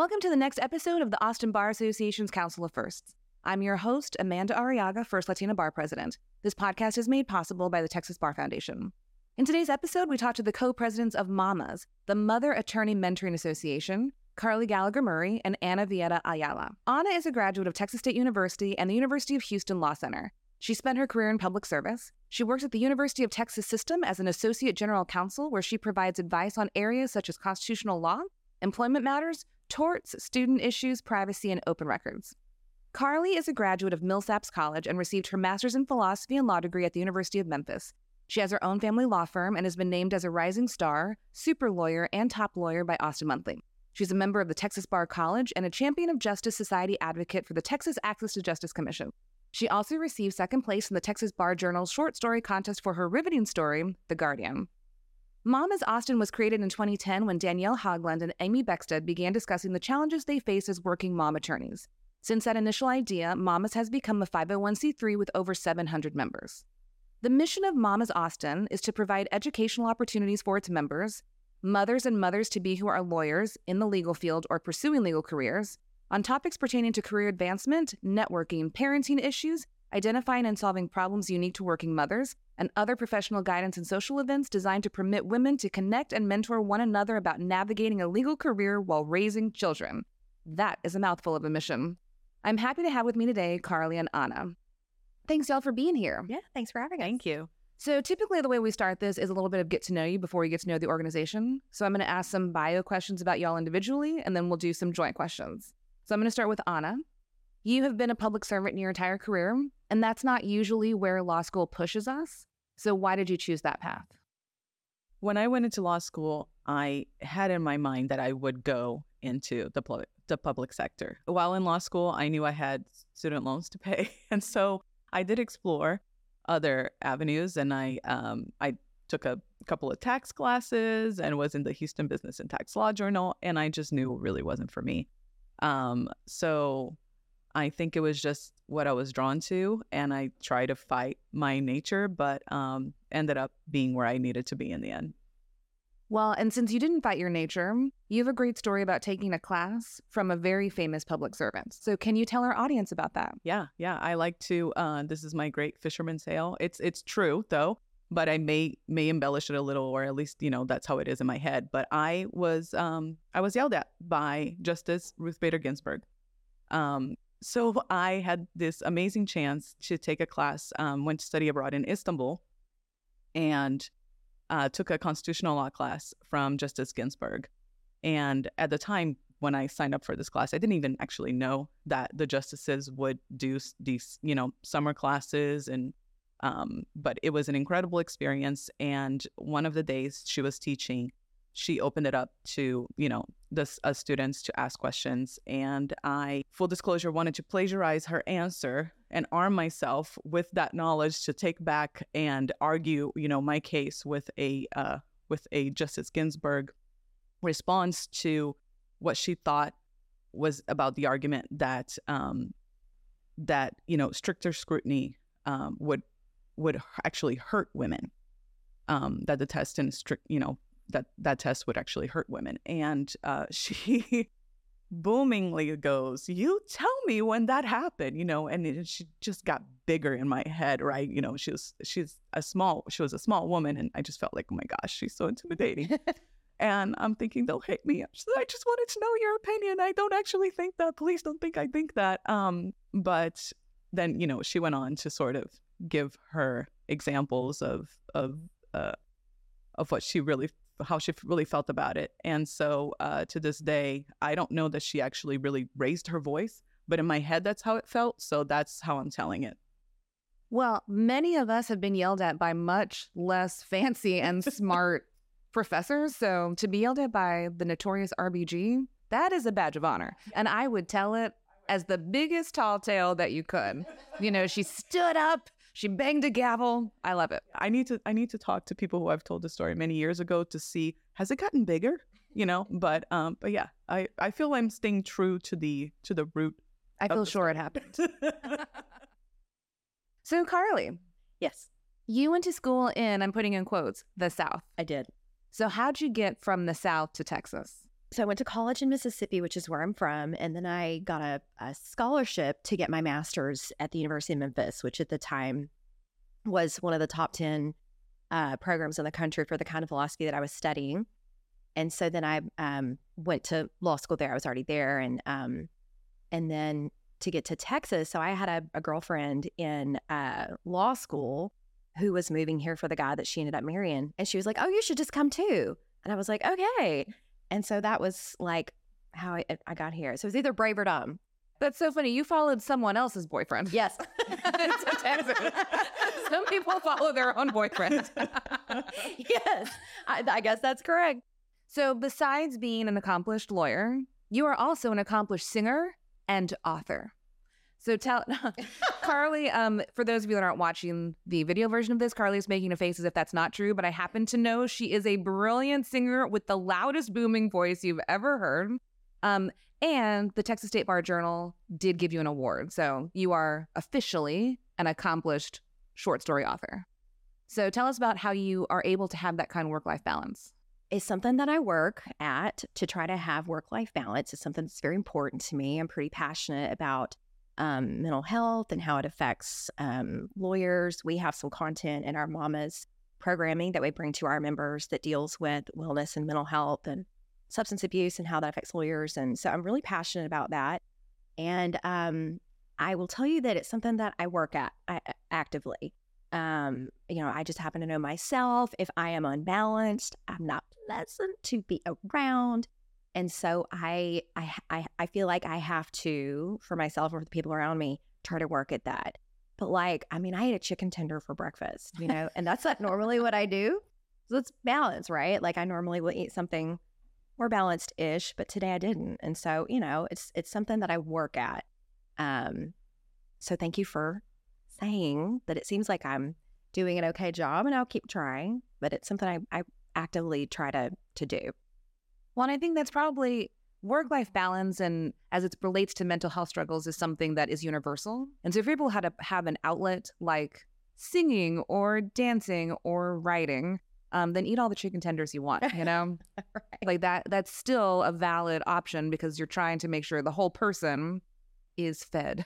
Welcome to the next episode of the Austin Bar Association's Council of Firsts. I'm your host, Amanda Arriaga, First Latina Bar President. This podcast is made possible by the Texas Bar Foundation. In today's episode, we talk to the co presidents of MAMAS, the Mother Attorney Mentoring Association, Carly Gallagher Murray, and Ana Vieira Ayala. Ana is a graduate of Texas State University and the University of Houston Law Center. She spent her career in public service. She works at the University of Texas System as an associate general counsel, where she provides advice on areas such as constitutional law, employment matters, torts, student issues, privacy, and open records. Carly is a graduate of Millsaps College and received her master's in philosophy and law degree at the University of Memphis. She has her own family law firm and has been named as a rising star, super lawyer, and top lawyer by Austin Monthly. She's a member of the Texas Bar College and a champion of Justice Society advocate for the Texas Access to Justice Commission. She also received second place in the Texas Bar Journal's short story contest for her riveting story, The Guardian. MAMAS Austin was created in 2010 when Danielle Hogland and Amy Beckstead began discussing the challenges they face as working mom attorneys. Since that initial idea, MAMAS has become a 501c3 with over 700 members. The mission of MAMAS Austin is to provide educational opportunities for its members, mothers and mothers to be who are lawyers in the legal field or pursuing legal careers, on topics pertaining to career advancement, networking, parenting issues, identifying and solving problems unique to working mothers, and other professional guidance and social events designed to permit women to connect and mentor one another about navigating a legal career while raising children. That is a mouthful of a mission. I'm happy to have with me today Carly and Ana. Thanks, y'all, for being here. Yeah, thanks for having us. Thank you. So, typically, the way we start this is a little bit of get to know you before you get to know the organization. So, I'm going to ask some bio questions about y'all individually, and then we'll do some joint questions. So, I'm going to start with Ana. You have been a public servant in your entire career, and that's not usually where law school pushes us. So, why did you choose that path? When I went into law school, I had in my mind that I would go into the public, the public sector. While in law school, I knew I had student loans to pay, and so I did explore other avenues, and I um, I took a couple of tax classes and was in the Houston Business and Tax Law Journal, and I just knew it really wasn't for me. Um, so I think it was just what I was drawn to, and I tried to fight my nature, but um, ended up being where I needed to be in the end. Well, and since you didn't fight your nature, you have a great story about taking a class from a very famous public servant. So, can you tell our audience about that? Yeah, yeah. I like to. Uh, this is my great fisherman's tale. It's it's true though, but I may may embellish it a little, or at least you know that's how it is in my head. But I was um, I was yelled at by Justice Ruth Bader Ginsburg. Um, so I had this amazing chance to take a class, um, went to study abroad in Istanbul, and uh, took a constitutional law class from Justice Ginsburg. And at the time when I signed up for this class, I didn't even actually know that the justices would do these, you know, summer classes and um, but it was an incredible experience. And one of the days she was teaching, she opened it up to you know the uh, students to ask questions and i full disclosure wanted to plagiarize her answer and arm myself with that knowledge to take back and argue you know my case with a uh, with a justice ginsburg response to what she thought was about the argument that um, that you know stricter scrutiny um, would would actually hurt women um, that the test and strict you know that that test would actually hurt women. And uh, she boomingly goes, "You tell me when that happened," you know. And it, she just got bigger in my head, right? You know, she was she's a small she was a small woman, and I just felt like, oh my gosh, she's so intimidating. and I'm thinking they'll hate me. I just wanted to know your opinion. I don't actually think that. Please don't think I think that. Um, but then you know she went on to sort of give her examples of of uh, of what she really how she really felt about it. And so uh, to this day, I don't know that she actually really raised her voice, but in my head, that's how it felt. So that's how I'm telling it. Well, many of us have been yelled at by much less fancy and smart professors. So to be yelled at by the notorious RBG, that is a badge of honor. And I would tell it as the biggest tall tale that you could. You know, she stood up she banged a gavel. I love it. I need to I need to talk to people who I've told the story many years ago to see has it gotten bigger, you know? But um but yeah, I I feel I'm staying true to the to the root. I feel sure it happened. so Carly, yes. You went to school in I'm putting in quotes, the South. I did. So how'd you get from the South to Texas? So I went to college in Mississippi, which is where I'm from. And then I got a, a scholarship to get my master's at the University of Memphis, which at the time was one of the top 10 uh, programs in the country for the kind of philosophy that I was studying. And so then I um, went to law school there. I was already there. And, um, and then to get to Texas, so I had a, a girlfriend in uh, law school who was moving here for the guy that she ended up marrying. And she was like, Oh, you should just come too. And I was like, Okay. And so that was like how I, I got here. So it was either brave or dumb. That's so funny. You followed someone else's boyfriend. Yes. Some people follow their own boyfriend. yes. I, I guess that's correct. So, besides being an accomplished lawyer, you are also an accomplished singer and author. So tell Carly, um, for those of you that aren't watching the video version of this, Carly is making a face as if that's not true, but I happen to know she is a brilliant singer with the loudest booming voice you've ever heard. Um, and the Texas State Bar Journal did give you an award. So you are officially an accomplished short story author. So tell us about how you are able to have that kind of work life balance. It's something that I work at to try to have work life balance. It's something that's very important to me. I'm pretty passionate about um, mental health and how it affects um, lawyers. We have some content in our Mamas programming that we bring to our members that deals with wellness and mental health and substance abuse and how that affects lawyers. And so I'm really passionate about that. And um, I will tell you that it's something that I work at I, actively. Um, you know, I just happen to know myself. If I am unbalanced, I'm not pleasant to be around. And so I, I, I, I feel like I have to, for myself or for the people around me, try to work at that. But like, I mean, I ate a chicken tender for breakfast, you know, and that's not normally what I do. So it's balance, right? Like I normally will eat something more balanced ish, but today I didn't. And so, you know, it's it's something that I work at. Um, so thank you for saying that it seems like I'm doing an okay job and I'll keep trying, but it's something I, I actively try to to do. Well, and I think that's probably work life balance and as it relates to mental health struggles is something that is universal. And so if you're able to have an outlet like singing or dancing or writing, um, then eat all the chicken tenders you want, you know? right. Like that that's still a valid option because you're trying to make sure the whole person is fed.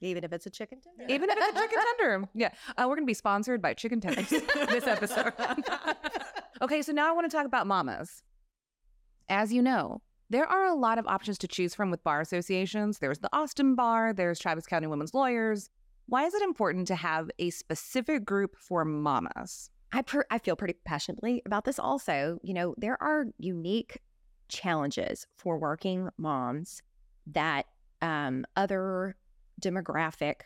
Even if it's a chicken tender. Even if it's a chicken tender. Yeah. Uh, we're going to be sponsored by Chicken Tenders this episode. okay, so now I want to talk about mamas. As you know, there are a lot of options to choose from with bar associations. There's the Austin Bar, there's Travis County Women's Lawyers. Why is it important to have a specific group for mamas? I per- I feel pretty passionately about this also. You know, there are unique challenges for working moms that um, other demographic,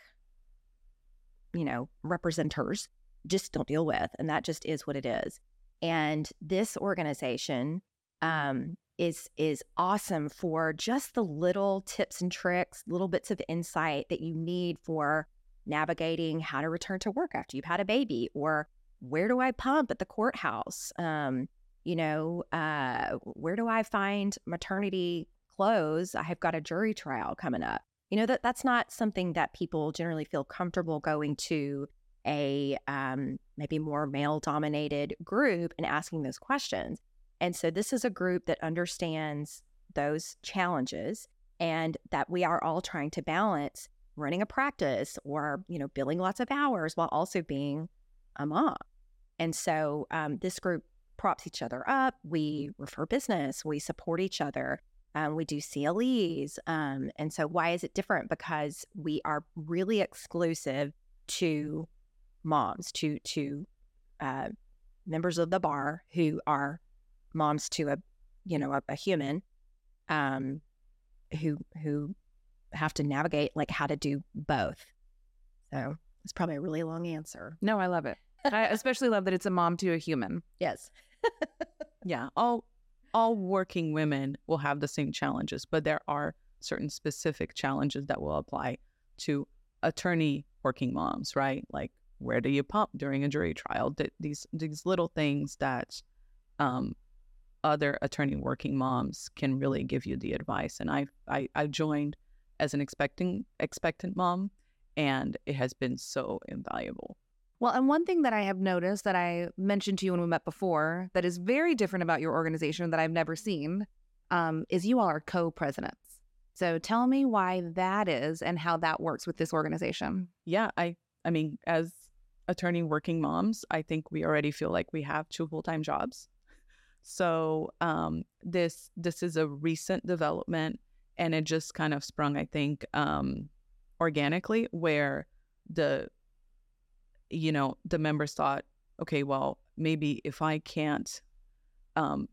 you know, representers just don't deal with, and that just is what it is. And this organization um, is is awesome for just the little tips and tricks, little bits of insight that you need for navigating how to return to work after you've had a baby or where do I pump at the courthouse? Um, you know, uh, where do I find maternity clothes? I have got a jury trial coming up. You know that that's not something that people generally feel comfortable going to a um, maybe more male dominated group and asking those questions. And so this is a group that understands those challenges and that we are all trying to balance running a practice or you know billing lots of hours while also being a mom. And so um, this group props each other up. We refer business, we support each other, um, we do CLEs. Um, and so, why is it different? Because we are really exclusive to moms, to to uh, members of the bar who are moms to a you know a, a human, um, who who have to navigate like how to do both. So it's probably a really long answer. No, I love it. I especially love that it's a mom to a human. Yes. yeah. All all working women will have the same challenges, but there are certain specific challenges that will apply to attorney working moms, right? Like where do you pump during a jury trial? These these little things that um, other attorney working moms can really give you the advice. And I I, I joined as an expecting expectant mom, and it has been so invaluable. Well, and one thing that I have noticed that I mentioned to you when we met before that is very different about your organization that I've never seen um, is you all are co-presidents. So tell me why that is and how that works with this organization. Yeah, I I mean, as attorney working moms, I think we already feel like we have two full-time jobs. So um, this this is a recent development, and it just kind of sprung, I think, um, organically, where the you know the members thought, okay, well, maybe if I can't um,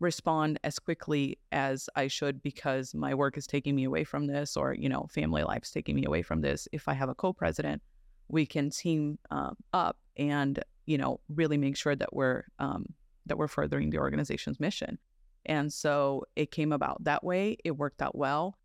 respond as quickly as I should because my work is taking me away from this, or you know, family life's taking me away from this. If I have a co-president, we can team um, up and you know really make sure that we're um, that we're furthering the organization's mission. And so it came about that way. It worked out well,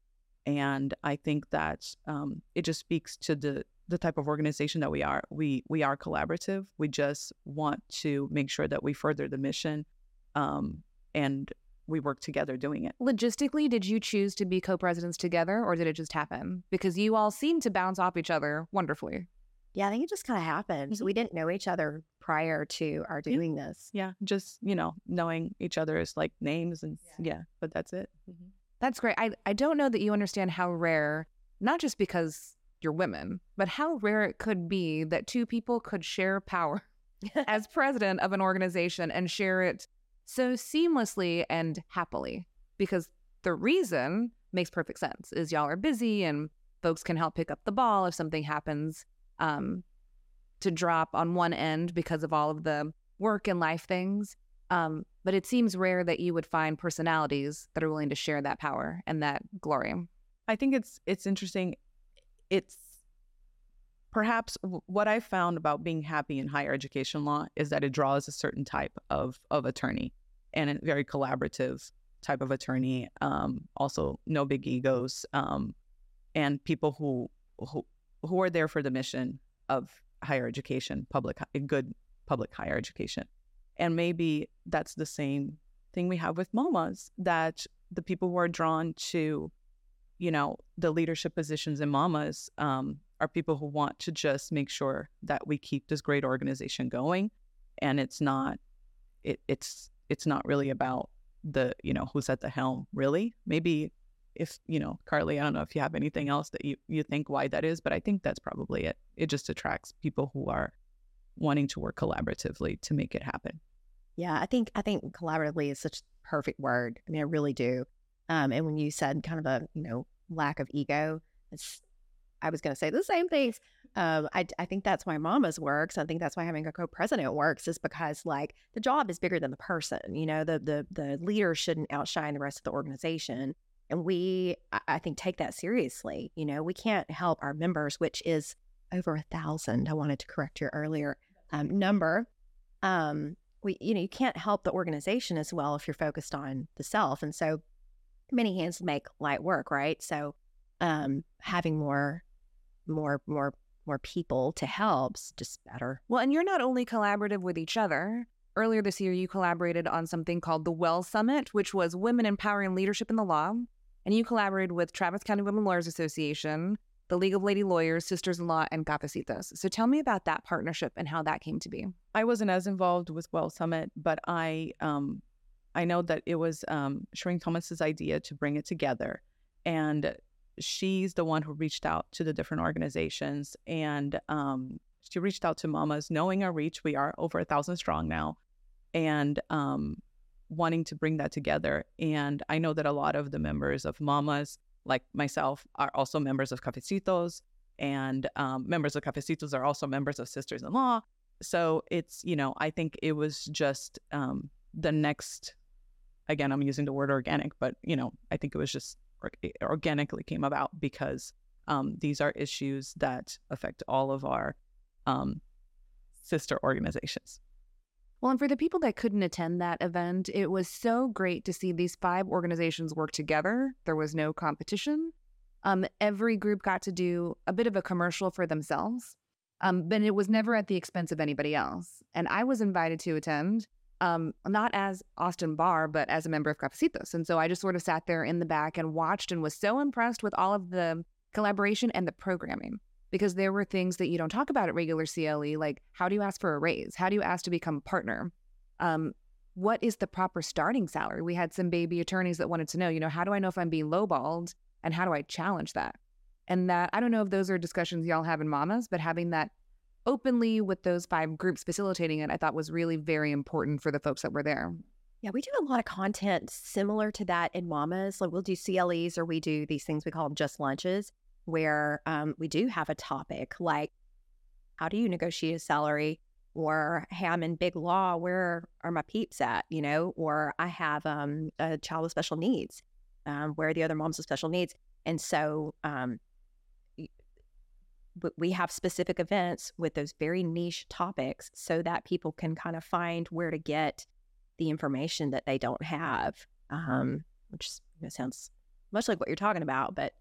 and I think that um, it just speaks to the the type of organization that we are. We we are collaborative. We just want to make sure that we further the mission, um, and we work together doing it. Logistically, did you choose to be co-presidents together, or did it just happen? Because you all seem to bounce off each other wonderfully. Yeah, I think it just kind of happened. Mhm. We didn't know each other prior to our Yeah. doing this. Yeah, just you know knowing each other's like names and yeah, but that's it. That's great. I, I don't know that you understand how rare, not just because you're women, but how rare it could be that two people could share power as president of an organization and share it so seamlessly and happily. Because the reason makes perfect sense is y'all are busy and folks can help pick up the ball if something happens um, to drop on one end because of all of the work and life things. Um, but it seems rare that you would find personalities that are willing to share that power and that glory. I think it's it's interesting. It's perhaps what I found about being happy in higher education law is that it draws a certain type of of attorney and a very collaborative type of attorney. Um, also, no big egos, um, and people who who who are there for the mission of higher education, public good public higher education, and maybe that's the same thing we have with mamas that the people who are drawn to you know the leadership positions in mamas um, are people who want to just make sure that we keep this great organization going. And it's not it, it's it's not really about the you know who's at the helm really. Maybe if you know carly i don't know if you have anything else that you you think why that is but i think that's probably it it just attracts people who are wanting to work collaboratively to make it happen Yeah, I think I think collaboratively is such a perfect word. I mean, I really do. Um, and when you said kind of a you know lack of ego, it's I was going to say the same things. Um, I I think that's why Mama's works. I think that's why having a co-president works is because like the job is bigger than the person. You know, the the the leader shouldn't outshine the rest of the organization. And we, I- think, take that seriously. You know, we can't help our members, which is over a thousand. I wanted to correct your earlier um, number. Um, we you know you can't help the organization as well if you're focused on the self and so many hands make light work right so um having more more more more people to help's just better Well, and you're not only collaborative with each other. Earlier this year, you collaborated on something called the Well Summit, which was Women Empowering Leadership in the Law. And you collaborated with Travis County Women Lawyers Association, the League of Lady Lawyers, Sisters in Law, and Cafecitos. So tell me about that partnership and how that came to be. I wasn't as involved with Well Summit, but I um, I know that it was um, Shireen Thomas's idea to bring it together, and she's the one who reached out to the different organizations, and um, she reached out to mamas, knowing our reach. We are over a thousand strong now, and um, wanting to bring that together. And I know that a lot of the members of mamas, like myself, are also members of Cafecitos, and um, members of Cafecitos are also members of Sisters in Law so it's you know i think it was just um the next again i'm using the word organic but you know i think it was just it organically came about because um these are issues that affect all of our um sister organizations Well, and for the people that couldn't attend that event, it was so great to see these five organizations work together. There was no competition. Um, every group got to do a bit of a commercial for themselves, um, but it was never at the expense of anybody else. And I was invited to attend, um, not as Austin Bar, but as a member of Cafecitos. And so I just sort of sat there in the back and watched and was so impressed with all of the collaboration and the programming because there were things that you don't talk about at regular CLE, like how do you ask for a raise? How do you ask to become a partner? Um, what is the proper starting salary? We had some baby attorneys that wanted to know, you know, how do I know if I'm being lowballed and how do I challenge that? And that I don't know if those are discussions y'all have in mamas, but having that openly with those five groups facilitating it, I thought was really very important for the folks that were there. Yeah, we do a lot of content similar to that in mamas. Like we'll do CLEs or we do these things we call them just lunches, where um, we do have a topic like how do you negotiate a salary? Or hey, I'm in big law. Where are my peeps at? You know, or I have um, a child with special needs. Um, where are the other moms with special needs? And so um, we have specific events with those very niche topics so that people can kind of find where to get the information that they don't have, um, which you know, sounds much like what you're talking about. But.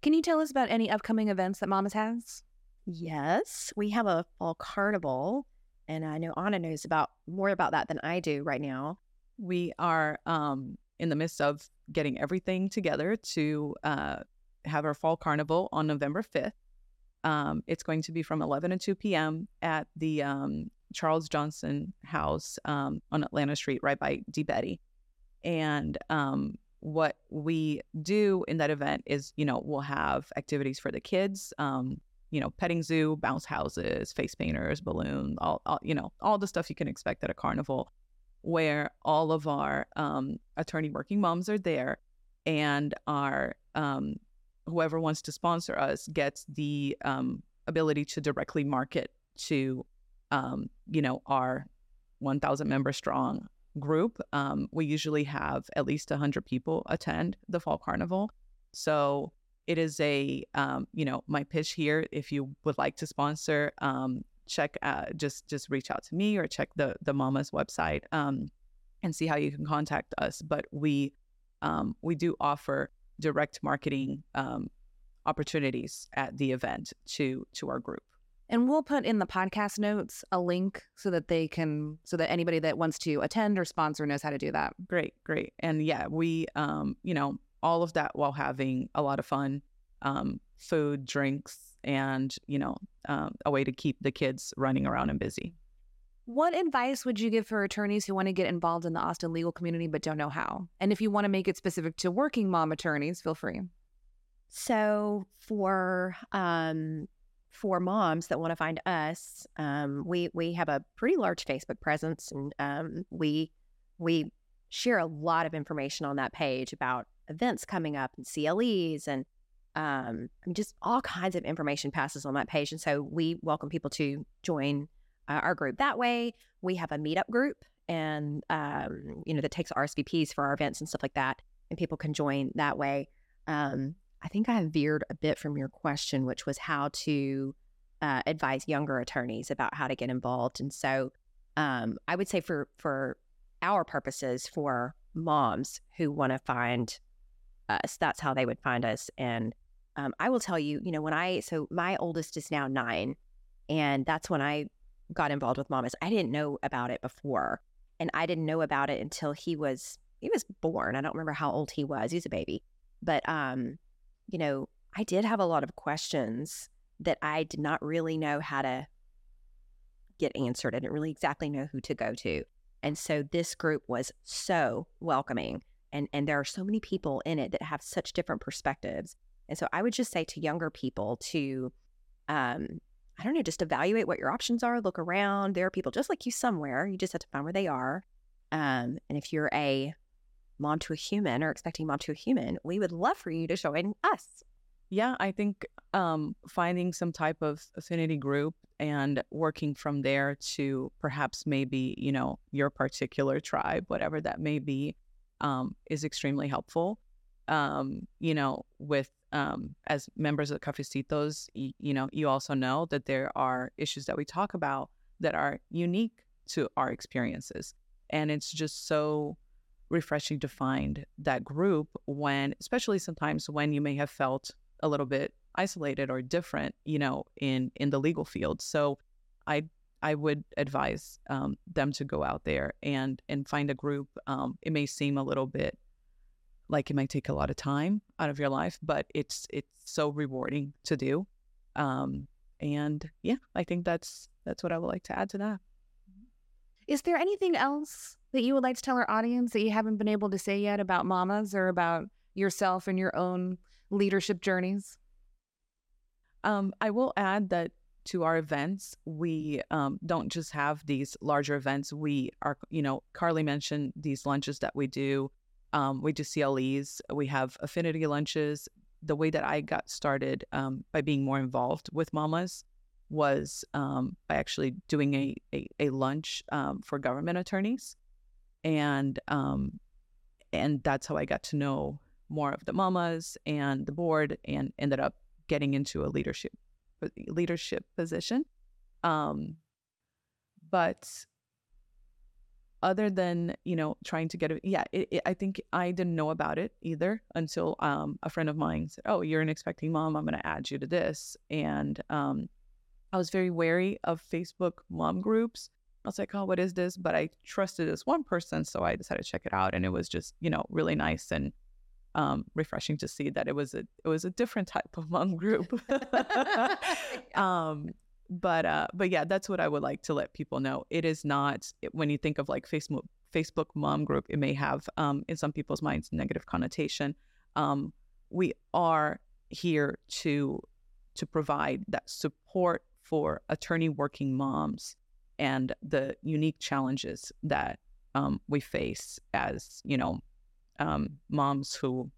Can you tell us about any upcoming events that Mamas has? Yes, we have a fall carnival, and I know Ana knows about more about that than I do right now. We are um, in the midst of getting everything together to uh, have our fall carnival on November 5th. Um, it's going to be from 11 to 2 p.m. at the um, Charles Johnson House um, on Atlanta Street, right by Deep Eddy. And um, what we do in that event is, you know, we'll have activities for the kids, um, you know, petting zoo, bounce houses, face painters, balloons, all, all, you know, all the stuff you can expect at a carnival, where all of our um, attorney working moms are there, and our um, whoever wants to sponsor us gets the um, ability to directly market to, um, you know, our 1,000 member strong group. Um, we usually have at least 100 people attend the fall carnival. So it is a, um, you know, my pitch here. If you would like to sponsor, um, check, uh, just just reach out to me or check the the Mama's website um, and see how you can contact us. But we we do offer direct marketing um, opportunities at the event to to our group. And we'll put in the podcast notes a link so that they can so that anybody that wants to attend or sponsor knows how to do that. Great, great. And yeah, we um, you know, all of that while having a lot of fun, um, food, drinks, and you know, um, a way to keep the kids running around and busy. What advice would you give for attorneys who want to get involved in the Austin legal community but don't know how? And if you want to make it specific to working mom attorneys, feel free. So for um, for moms that want to find us, um, we we have a pretty large Facebook presence, and um, we we share a lot of information on that page about events coming up and CLEs and um, just all kinds of information passes on that page. And so we welcome people to join uh, our group that way. We have a meetup group and, um, you know, that takes RSVPs for our events and stuff like that. And people can join that way. Um, I think I veered a bit from your question, which was how to uh, advise younger attorneys about how to get involved. And so um, I would say for, for our purposes, for moms who want to find us, that's how they would find us. And um, I will tell you, you know, when I, so my oldest is now nine, and that's when I got involved with mamas. I didn't know about it before. And I didn't know about it until he was he was born. I don't remember how old he was. He's a baby. But um, you know, I did have a lot of questions that I did not really know how to get answered. I didn't really exactly know who to go to. And so this group was so welcoming. And and there are so many people in it that have such different perspectives. And so I would just say to younger people to um, I don't know, just evaluate what your options are, look around. There are people just like you somewhere. You just have to find where they are. Um, and if you're a mom to a human or expecting mom to a human, we would love for you to join us. Yeah, I think um, finding some type of affinity group and working from there to perhaps maybe, you know, your particular tribe, whatever that may be, um, is extremely helpful. Um, you know, with um, as members of the Cafecitos, y- you know, you also know that there are issues that we talk about that are unique to our experiences. And it's just so refreshing to find that group when, especially sometimes when you may have felt a little bit isolated or different, you know, in in the legal field. So, I I would advise um, them to go out there and and find a group. Um, it may seem a little bit like it might take a lot of time out of your life, but it's it's so rewarding to do. Um, and yeah, I think that's that's what I would like to add to that. Is there anything else that you would like to tell our audience that you haven't been able to say yet about mamas or about yourself and your own leadership journeys? Um, I will add that to our events, we um, don't just have these larger events. We are, you know, Carly mentioned these lunches that we do. Um, we do CLEs. We have affinity lunches. The way that I got started um, by being more involved with mamas was um, by actually doing a a, a lunch um, for government attorneys, and um, and that's how I got to know more of the mamas and the board, and ended up getting into a leadership leadership position. Um, but other than you know trying to get it yeah it, it, i think i didn't know about it either until um, a friend of mine said oh you're an expecting mom i'm going to add you to this and um, i was very wary of facebook mom groups i was like oh what is this but i trusted this one person so i decided to check it out and it was just you know really nice and um, refreshing to see that it was a it was a different type of mom group. um, but uh, but yeah, that's what I would like to let people know. It is not when you think of like Facebook Facebook mom group, it may have um, in some people's minds negative connotation. Um, we are here to to provide that support for attorney working moms and the unique challenges that um, we face as you know um, moms who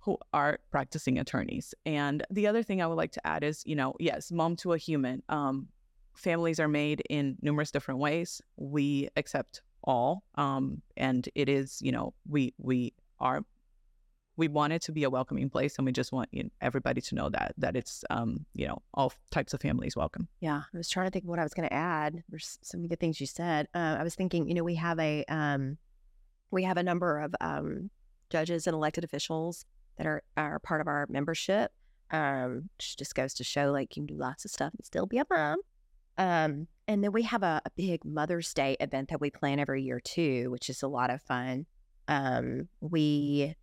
who are practicing attorneys. And the other thing I would like to add is, you know, yes, mom to a human. Um, families are made in numerous different ways. We accept all, um, and it is, you know, we we are we want it to be a welcoming place, and we just want you know, everybody to know that that it's, um, you know, all types of families welcome. Yeah, I was trying to think what I was going to add. There's some good things you said. Uh, I was thinking, you know, we have a um, we have a number of um, judges and elected officials that are, are part of our membership. Um, which just goes to show like you can do lots of stuff and still be a mom. Um, and then we have a, a, big Mother's Day event that we plan every year too, which is a lot of fun. Um, we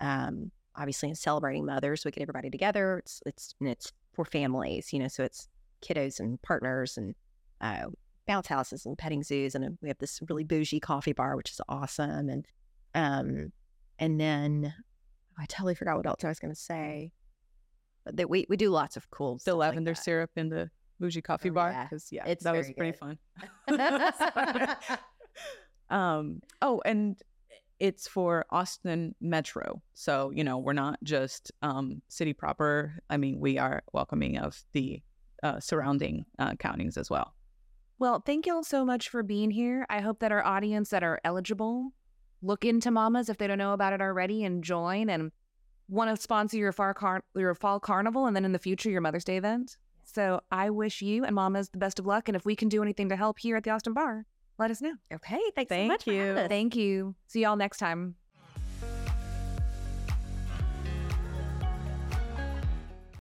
um, obviously in celebrating mothers, we get everybody together. It's it's and it's for families, you know, so it's kiddos and partners and uh, bounce houses and petting zoos, and we have this really bougie coffee bar, which is awesome. And um, and then oh, I totally forgot what else I was going to say. But that we we do lots of cool the lavender like syrup in the bougie coffee oh, bar because yeah, it's that was pretty fun. um, oh, and it's for Austin Metro. So, you know, we're not just um, city proper. I mean, we are welcoming of the uh, surrounding uh, countings as well. Well, thank you all so much for being here. I hope that our audience that are eligible look into mamas if they don't know about it already and join and want to sponsor your, car- your fall carnival and then in the future your Mother's Day event. So I wish you and mamas the best of luck. And if we can do anything to help here at the Austin Bar, let us know. Okay. Thanks Thank so you. Thank you. See y'all next time.